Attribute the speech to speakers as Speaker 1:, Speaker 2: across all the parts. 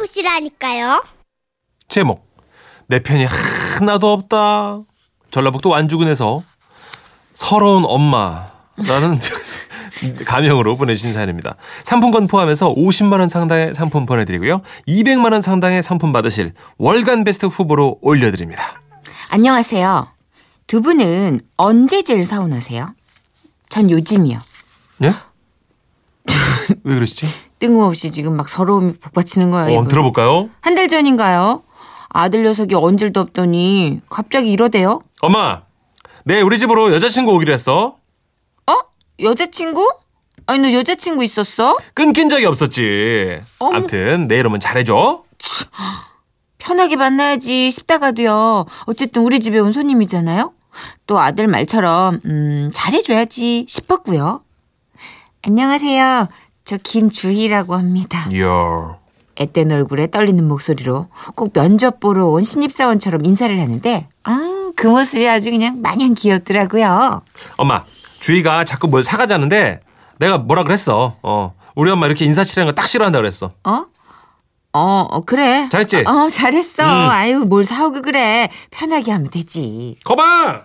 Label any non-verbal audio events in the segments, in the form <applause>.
Speaker 1: 만나보시라니까요.
Speaker 2: 제목 내 편이 하나도 없다. 전라북도 완주군에서 서러운 엄마라는 <laughs> 가명으로 보내주신 사연입니다. 상품권 포함해서 50만 원 상당의 상품 보내드리고요. 200만 원 상당의 상품 받으실 월간 베스트 후보로 올려드립니다.
Speaker 3: 안녕하세요. 두 분은 언제 제일 서운하세요? 전 요즘이요.
Speaker 2: 예? <laughs> 왜 그러시지?
Speaker 3: 뜬금없이 지금 막 서러움이 복받치는
Speaker 2: 어,
Speaker 3: 거예요.
Speaker 2: 한번 들어볼까요?
Speaker 3: 한 달 전인가요? 아들 녀석이 언질도 없더니 갑자기 이러대요.
Speaker 2: 엄마, 내일 우리 집으로 여자친구 오기로 했어.
Speaker 3: 어? 여자친구? 아니 너 여자친구 있었어?
Speaker 2: 끊긴 적이 없었지.
Speaker 3: 어머.
Speaker 2: 암튼 내일 오면 잘해줘.
Speaker 3: 편하게 만나야지 싶다가도요. 어쨌든 우리 집에 온 손님이잖아요. 또 아들 말처럼 음, 잘해줘야지 싶었고요. 안녕하세요. 저 김주희라고 합니다.
Speaker 2: 이야.
Speaker 3: 앳된 얼굴에 떨리는 목소리로 꼭 면접 보러 온 신입사원처럼 인사를 하는데 아, 그 모습이 아주 그냥 마냥 귀엽더라고요.
Speaker 2: 엄마, 주희가 자꾸 뭘 사가자는데 내가 뭐라 그랬어. 어. 우리 엄마 이렇게 인사치라는 거 딱 싫어한다 그랬어.
Speaker 3: 어? 어, 어, 그래.
Speaker 2: 잘했지?
Speaker 3: 어, 잘했어.
Speaker 2: 음.
Speaker 3: 아유, 뭘 사오고 그래. 편하게 하면 되지.
Speaker 2: 거봐!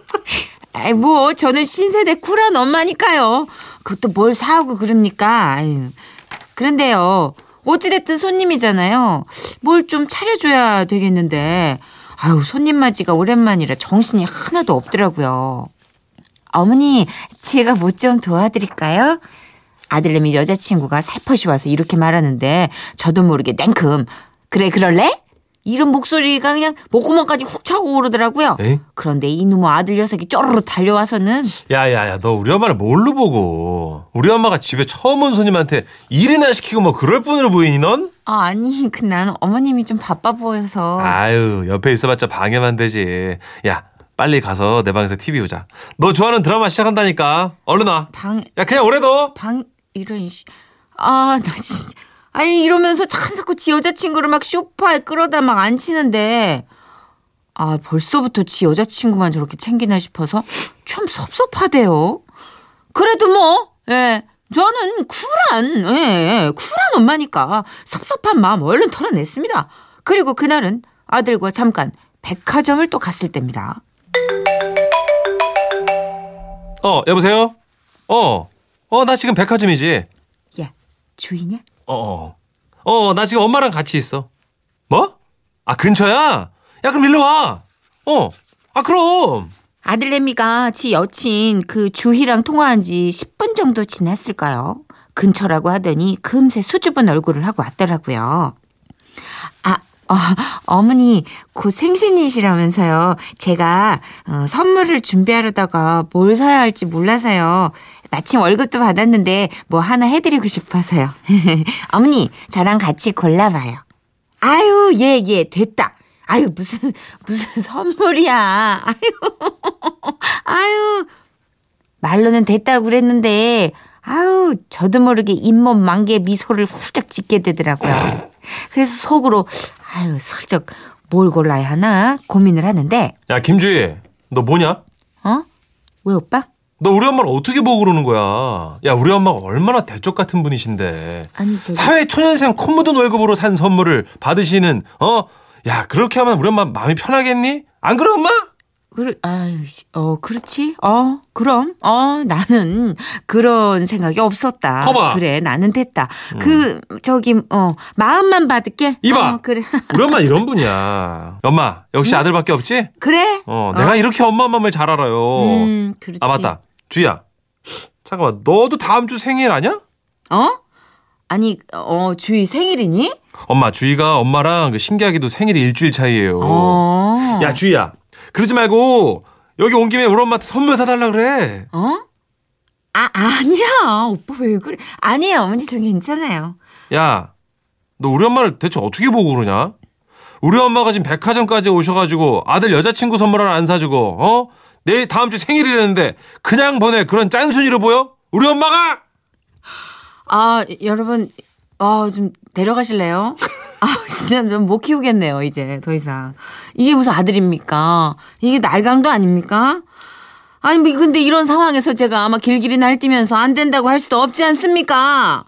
Speaker 2: <laughs>
Speaker 3: 아이, 뭐, 저는 신세대 쿨한 엄마니까요. 그것도 뭘 사오고 그럽니까? 아유. 그런데요. 어찌됐든 손님이잖아요. 뭘 좀 차려줘야 되겠는데. 아유, 손님 맞이가 오랜만이라 정신이 하나도 없더라고요. 어머니, 제가 뭐 좀 도와드릴까요? 아들내미 여자친구가 살포시 와서 이렇게 말하는데 저도 모르게 냉큼 그래 그럴래? 이런 목소리가 그냥 목구멍까지 훅 차고 오르더라고요.
Speaker 2: 에이?
Speaker 3: 그런데 이놈의 아들 녀석이 쪼르르 달려와서는
Speaker 2: 야야야, 너 우리 엄마를 뭘로 보고? 우리 엄마가 집에 처음 온 손님한테 일이나 시키고 뭐 그럴 뿐으로 보이니 넌?
Speaker 3: 아 아니 그 나는 어머님이 좀 바빠 보여서
Speaker 2: 아유, 옆에 있어봤자 방해만 되지. 야, 빨리 가서 내 방에서 TV 보자. 너 좋아하는 드라마 시작한다니까. 얼른 와.
Speaker 3: 방
Speaker 2: 야, 그냥 오래도.
Speaker 3: 방 이런 씨. 아, 나 진짜. 아니, 이러면서 자꾸 지 여자친구를 막 쇼파에 끌어다 막 앉히는데, 아, 벌써부터 지 여자친구만 저렇게 챙기나 싶어서 좀 섭섭하대요. 그래도 뭐, 예. 저는 쿨한, 예, 쿨한 엄마니까 섭섭한 마음 얼른 털어냈습니다. 그리고 그날은 아들과 잠깐 백화점을 또 갔을 때입니다.
Speaker 2: 어, 여보세요? 어, 어, 나 지금 백화점이지.
Speaker 3: 야, 주인이야?
Speaker 2: 어, 어, 어, 나 지금 엄마랑 같이 있어. 뭐? 아, 근처야? 야, 그럼 일로 와. 어, 아, 그럼.
Speaker 3: 아들내미가 지 여친 그 주희랑 통화한 지 10분 정도 지났을까요? 근처라고 하더니 금세 수줍은 얼굴을 하고 왔더라고요. 아, 어, 어머니, 곧 생신이시라면서요. 제가 어, 선물을 준비하려다가 뭘 사야 할지 몰라서요. 마침 월급도 받았는데 뭐 하나 해드리고 싶어서요. <laughs> 어머니, 저랑 같이 골라봐요. 아유, 예, 예, 됐다. 아유, 무슨, 무슨 <laughs> 선물이야. 아유, <laughs> 아유. 말로는 됐다고 그랬는데, 아유, 저도 모르게 잇몸 만개 미소를 훌쩍 짓게 되더라고요. 그래서 속으로, 아유, 슬쩍 뭘 골라야 하나 고민을 하는데,
Speaker 2: 야, 김주희, 너 뭐냐?
Speaker 3: 어? 왜 오빠?
Speaker 2: 너 우리 엄마를 어떻게 보고 그러는 거야? 야, 우리 엄마가 얼마나 대쪽 같은 분이신데.
Speaker 3: 아니, 저기.
Speaker 2: 사회 초년생 코 묻은 월급으로 산 선물을 받으시는, 어? 야, 그렇게 하면 우리 엄마 마음이 편하겠니? 안 그래, 엄마?
Speaker 3: 그래, 아유, 씨, 어, 그렇지. 어, 그럼, 어, 나는 그런 생각이 없었다.
Speaker 2: 커봐.
Speaker 3: 그래, 나는 됐다. 그, 저기, 어, 마음만 받을게.
Speaker 2: 이봐.
Speaker 3: 어, 그래. <laughs>
Speaker 2: 우리 엄마 이런 분이야. 엄마, 역시 아들밖에 없지?
Speaker 3: 그래?
Speaker 2: 어, 내가 이렇게 엄마 마음을 잘 알아요.
Speaker 3: 음, 그렇지.
Speaker 2: 아, 맞다. 주희야. 잠깐만, 너도 다음 주 생일 아니야?
Speaker 3: 어? 아니, 어, 주희 생일이니?
Speaker 2: 엄마, 주희가 엄마랑 그 신기하게도 생일이 일주일 차이예요.
Speaker 3: 어.
Speaker 2: 야, 주희야. 그러지 말고 여기 온 김에 우리 엄마한테 선물 사달라 그래.
Speaker 3: 어? 아, 아니야. 오빠 왜 그래? 아니에요, 어머니, 저 괜찮아요.
Speaker 2: 야, 너 우리 엄마를 대체 어떻게 보고 그러냐? 우리 엄마가 지금 백화점까지 오셔가지고 아들 여자친구 선물 하나 안 사주고, 어? 내일 다음 주 생일이라는데 그냥 보낼 그런 짠순이로 보여? 우리 엄마가!
Speaker 3: 아, 여러분, 아, 좀 데려가실래요? <laughs> 아, 진짜 좀 못 키우겠네요, 이제, 더 이상. 이게 무슨 아들입니까? 이게 날강도 아닙니까? 아니, 뭐, 근데 이런 상황에서 제가 아마 길길이 날뛰면서 안 된다고 할 수도 없지 않습니까?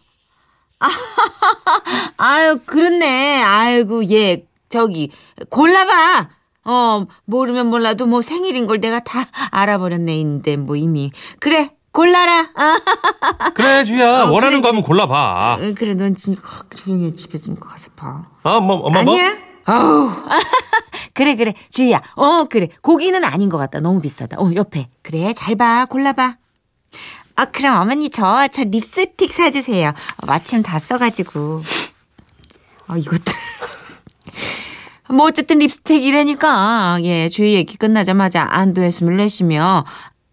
Speaker 3: <laughs> 아유, 그렇네. 아이고, 얘, 저기, 골라봐. 어, 모르면 몰라도 뭐 생일인 걸 내가 다 알아버렸네, 인데, 뭐 이미. 그래, 골라라. 아, <laughs>
Speaker 2: 그래 주희야
Speaker 3: 어,
Speaker 2: 원하는
Speaker 3: 그래.
Speaker 2: 거 한번 골라봐.
Speaker 3: 응, 그래, 넌 진짜 조용히 집에 좀 가서 봐.
Speaker 2: 아 뭐 엄마 뭐?
Speaker 3: 아니야? 아우. <laughs> 그래, 그래. 주희야. 어, 그래. 고기는 아닌 것 같다. 너무 비싸다. 어, 옆에. 그래, 잘 봐. 골라봐. 아, 그럼 어머니 저, 저 립스틱 사주세요. 어, 마침 다 써가지고. 아, 이것들. <laughs> 뭐, 어쨌든 립스틱이라니까. 예, 주희 얘기 끝나자마자 안도의 숨을 내쉬며.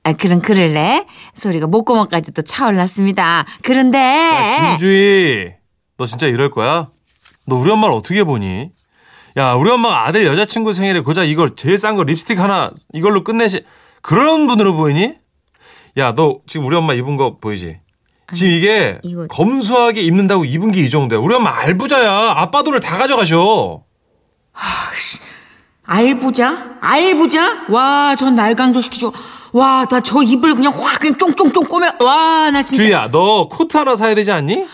Speaker 3: 아, 그럼 그럴래? 소리가 목구멍까지 또 차올랐습니다. 그런데.
Speaker 2: 야, 김주희, 너 진짜 이럴 거야? 너 우리 엄마를 어떻게 보니? 야, 우리 엄마가 아들 여자친구 생일에 고작 이걸 제일 싼 거 립스틱 하나 이걸로 끝내시 그런 분으로 보이니? 야, 너 지금 우리 엄마 입은 거 보이지? 지금 이게
Speaker 3: 이거-
Speaker 2: 검소하게 입는다고 입은 게 이 정도야. 우리 엄마 알부자야. 아빠 돈을 다 가져가셔.
Speaker 3: 알부자? 알부자? 와, 전 날강도 시키죠. 와, 나 저 입을 그냥 확 그냥 쫑쫑쫑 꼬매. 와, 나 진짜.
Speaker 2: 주희야, 너 코트 하나 사야 되지 않니?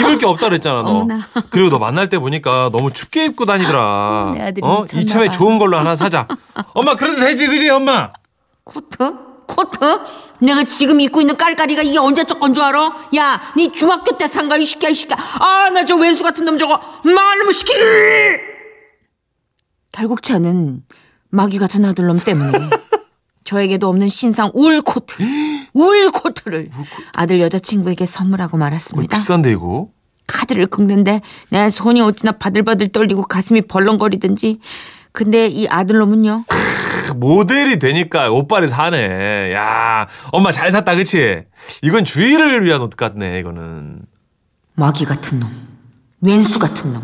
Speaker 2: 입을 게 없다 그랬잖아, 너.
Speaker 3: 어머나.
Speaker 2: 그리고 너 만날 때 보니까 너무 춥게 입고 다니더라. <laughs>
Speaker 3: 내 아들이
Speaker 2: 어?
Speaker 3: 미쳤나
Speaker 2: 이참에
Speaker 3: 봐.
Speaker 2: 좋은 걸로 하나 사자. 엄마, 그래도 되지, 그지, 엄마?
Speaker 3: 코트? 코트? 내가 지금 입고 있는 깔깔이가 이게 언제 적 건 줄 알아? 야, 네 중학교 때 산가 이 시끼야 이 시끼야. 아, 나 저 왼수 같은 놈 저거 말로 시키. 결국 저는 마귀 같은 아들놈 때문에 <laughs> 저에게도 없는 신상 울 코트, 울 코트를 아들 여자친구에게 선물하고
Speaker 2: 어,
Speaker 3: 말았습니다.
Speaker 2: 비싼데, 이거?
Speaker 3: 카드를 긁는데 내 손이 어찌나 바들바들 떨리고 가슴이 벌렁거리든지. 근데 이 아들놈은요.
Speaker 2: 그 모델이 되니까 옷빨이 사네. 야, 엄마 잘 샀다, 그치? 이건 주의를 위한 옷 같네, 이거는.
Speaker 3: 마귀 같은 놈, 왼수 같은 놈,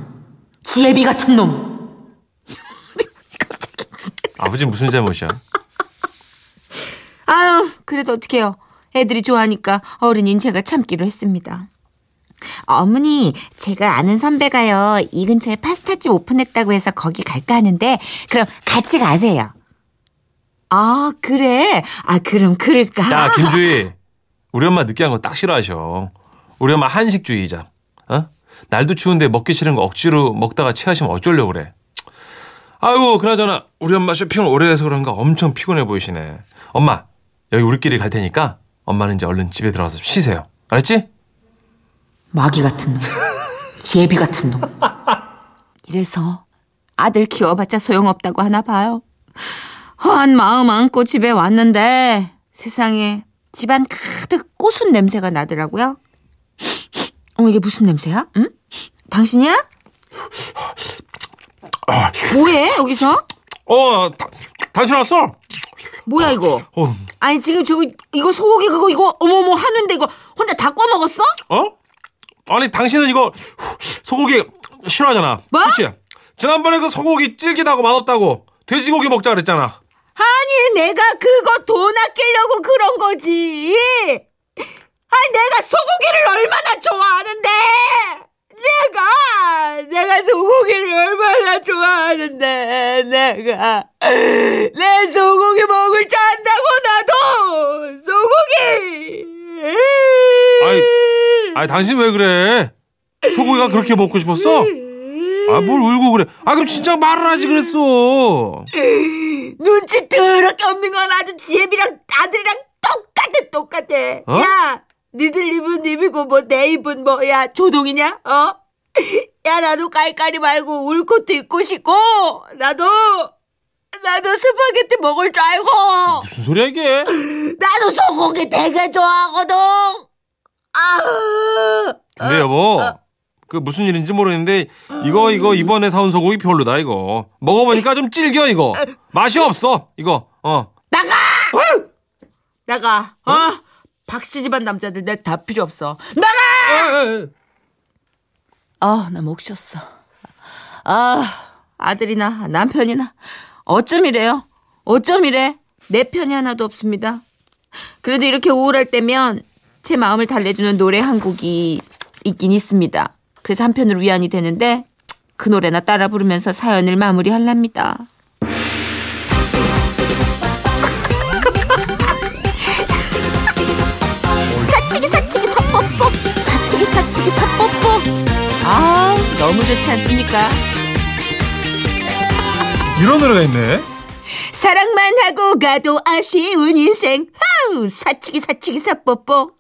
Speaker 3: 지혜비 같은 놈.
Speaker 2: 아버지 무슨 잘못이야?
Speaker 3: 아유, 그래도 어떡해요. 애들이 좋아하니까 어른인 제가 참기로 했습니다. 어머니, 제가 아는 선배가요, 이 근처에 파스타집 오픈했다고 해서 거기 갈까 하는데, 그럼 같이 가세요. 아, 그래? 아, 그럼 그럴까?
Speaker 2: 야, 김주희. 우리 엄마 느끼한 거 딱 싫어하셔. 우리 엄마 한식주의자. 어? 날도 추운데 먹기 싫은 거 억지로 먹다가 체하시면 어쩌려고 그래. 아이고, 그나저나 우리 엄마 쇼핑을 오래 해서 그런가 엄청 피곤해 보이시네. 엄마, 여기 우리끼리 갈 테니까 엄마는 이제 얼른 집에 들어가서 쉬세요. 알았지?
Speaker 3: 마귀 같은 놈, 지혜비 같은 놈. 이래서 아들 키워봤자 소용없다고 하나 봐요. 허한 마음 안고 집에 왔는데 세상에 집안 가득 꽃순 냄새가 나더라고요. 어 이게 무슨 냄새야? 응? 당신이야? 뭐해 여기서?
Speaker 2: 어, 다, 당신 왔어?
Speaker 3: 뭐야 이거?
Speaker 2: 어,
Speaker 3: 아니 지금 저거 이거 소고기 그거 이거 어머머 하는데 이거 혼자 다 꺼먹었어?
Speaker 2: 어? 아니, 당신은 이거 소고기 싫어하잖아.
Speaker 3: 뭐?
Speaker 2: 그치? 지난번에 그 소고기 질기다고 맛없다고 돼지고기 먹자 그랬잖아.
Speaker 3: 아니 내가 그거 돈 아끼려고 그런 거지. 아니 내가 소고기를 얼마나 좋아하는데. 내가 내가 소고기를 얼마나 좋아하는데 내가 내 소고기 먹을 줄 안다고 나도 소고기.
Speaker 2: 아이, 아니, 당신 왜 그래? 소고기가 그렇게 먹고 싶었어? 아, 뭘 울고 그래? 아, 그럼 진짜 말을 하지 그랬어.
Speaker 3: 눈치 더럽게 없는 건 아주 지혜비랑 아들이랑 똑같아 똑같아
Speaker 2: 어?
Speaker 3: 야 니들 입은 입이고 뭐 내 입은 뭐야 조동이냐 어? 야 나도 깔깔이 말고 울코트 입고 싶고 나도 나도 스파게티 먹을 줄 알고.
Speaker 2: 무슨 소리야, 이게? <laughs>
Speaker 3: 나도 소고기 되게 좋아하거든. 아
Speaker 2: 근데 여보, 그 무슨 일인지 모르겠는데, 이거, 이거, 이번에 사온 소고기 별로다, 이거. 먹어보니까 좀 질겨, 이거. 맛이 없어, 이거, 어.
Speaker 3: 나가! 나가. 어? 박씨 집안 남자들 내 다 필요 없어. 나가 아, 나 목 쉬었어. 아, 아들이나 남편이나 어쩜 이래요? 어쩜 이래? 내 편이 하나도 없습니다. 그래도 이렇게 우울할 때면 제 마음을 달래주는 노래 한 곡이 있긴 있습니다. 그래서 한편으로 위안이 되는데 그 노래나 따라 부르면서 사연을 마무리할랍니다. 너무 좋지 않습니까?
Speaker 2: 이런 노래가 있네.
Speaker 3: 사랑만 하고 가도 아쉬운 인생. 아우 사치기 사치기 사뽀뽀.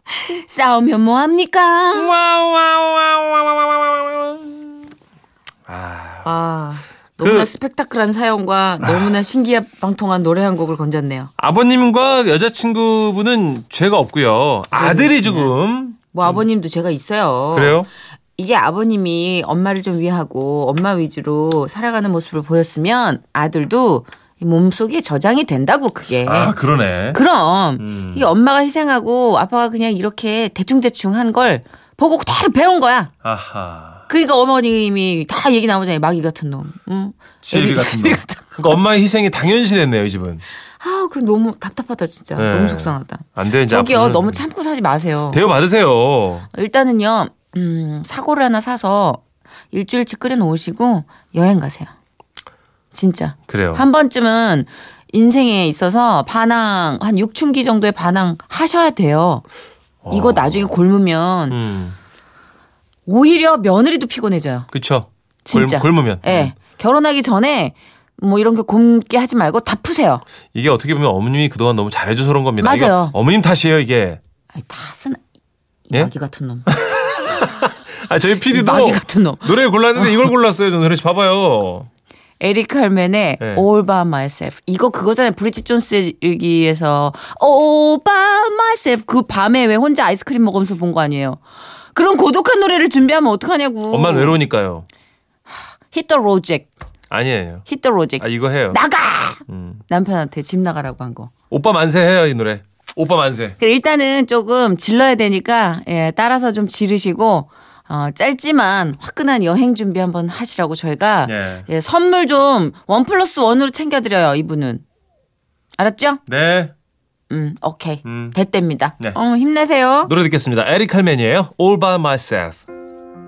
Speaker 3: 싸우면 뭐 합니까?
Speaker 2: 와와와와와와와. 아,
Speaker 3: 아 너무나
Speaker 2: 그-
Speaker 3: 스펙타클한 사연과 너무나 신기방통한 노래 한 곡을 건졌네요.
Speaker 2: 아버님과 여자친구분은 죄가 없고요. 아들이 조금
Speaker 3: 뭐 아버님도 제가 있어요.
Speaker 2: 그래요?
Speaker 3: 이게 아버님이 엄마를 좀 위하고 엄마 위주로 살아가는 모습을 보였으면 아들도 이 몸속에 저장이 된다고 그게.
Speaker 2: 아 그러네.
Speaker 3: 그럼
Speaker 2: 음.
Speaker 3: 이 엄마가 희생하고 아빠가 그냥 이렇게 대충대충 한 걸 보고 그대로 배운 거야.
Speaker 2: 아하.
Speaker 3: 그러니까 어머님이 다 얘기 나오잖아요. 마귀 같은 놈. 응?
Speaker 2: 실비 같은 놈. 그러니까 엄마의 희생이 당연시 됐네요 이 집은.
Speaker 3: 아, 그 너무 답답하다 진짜.
Speaker 2: 네.
Speaker 3: 너무 속상하다.
Speaker 2: 안 돼 이제
Speaker 3: 저기요 너무 참고 사지 마세요.
Speaker 2: 대우 받으세요.
Speaker 3: 일단은요 음, 사고를 하나 사서 일주일치 끓여 놓으시고 여행 가세요. 진짜
Speaker 2: 그래요.
Speaker 3: 한 번쯤은 인생에 있어서 반항 한 6춘기 정도의 반항 하셔야 돼요. 이거
Speaker 2: 어.
Speaker 3: 나중에 골무면
Speaker 2: 음,
Speaker 3: 오히려 며느리도 피곤해져요.
Speaker 2: 그쵸.
Speaker 3: 진짜.
Speaker 2: 골, 골무면.
Speaker 3: 예. 결혼하기 전에 뭐 이런 게 곰게 하지 말고 다 푸세요.
Speaker 2: 이게 어떻게 보면 어머님이 그동안 너무 잘해줘서 그런 겁니다.
Speaker 3: 맞아요.
Speaker 2: 어머님 탓이에요 이게.
Speaker 3: 아이, 탓은 이
Speaker 2: 예?
Speaker 3: 마귀 같은 놈.
Speaker 2: 아 저희 PD도
Speaker 3: 마귀 같은 놈.
Speaker 2: 노래 골랐는데 이걸 골랐어요. 저는 그래서 봐봐요.
Speaker 3: 에릭 칼맨의
Speaker 2: 네.
Speaker 3: All By Myself. 이거 그거잖아요. 브리짓 존스 일기에서 All By Myself. 그 밤에 왜 혼자 아이스크림 먹으면서 본 거 아니에요. 그런 고독한 노래를 준비하면 어떡하냐고.
Speaker 2: 엄마는 외로우니까요.
Speaker 3: Hit the road, Jack.
Speaker 2: 아니에요.
Speaker 3: Hit the road, Jack.
Speaker 2: 아 이거 해요.
Speaker 3: 나가!
Speaker 2: 음.
Speaker 3: 남편한테 집 나가라고 한 거.
Speaker 2: 오빠 만세 해요 이 노래. 오빠 만세.
Speaker 3: 그 일단은 조금 질러야 되니까 예, 따라서 좀 지르시고 어, 짧지만 화끈한 여행 준비 한번 하시라고 저희가
Speaker 2: 예.
Speaker 3: 예, 선물 좀 원 플러스 원으로 챙겨드려요 이분은 알았죠?
Speaker 2: 네.
Speaker 3: 음 오케이
Speaker 2: 음.
Speaker 3: 됐답니다.
Speaker 2: 네.
Speaker 3: 어, 힘내세요.
Speaker 2: 노래 듣겠습니다. 에릭 할맨이에요. All by myself.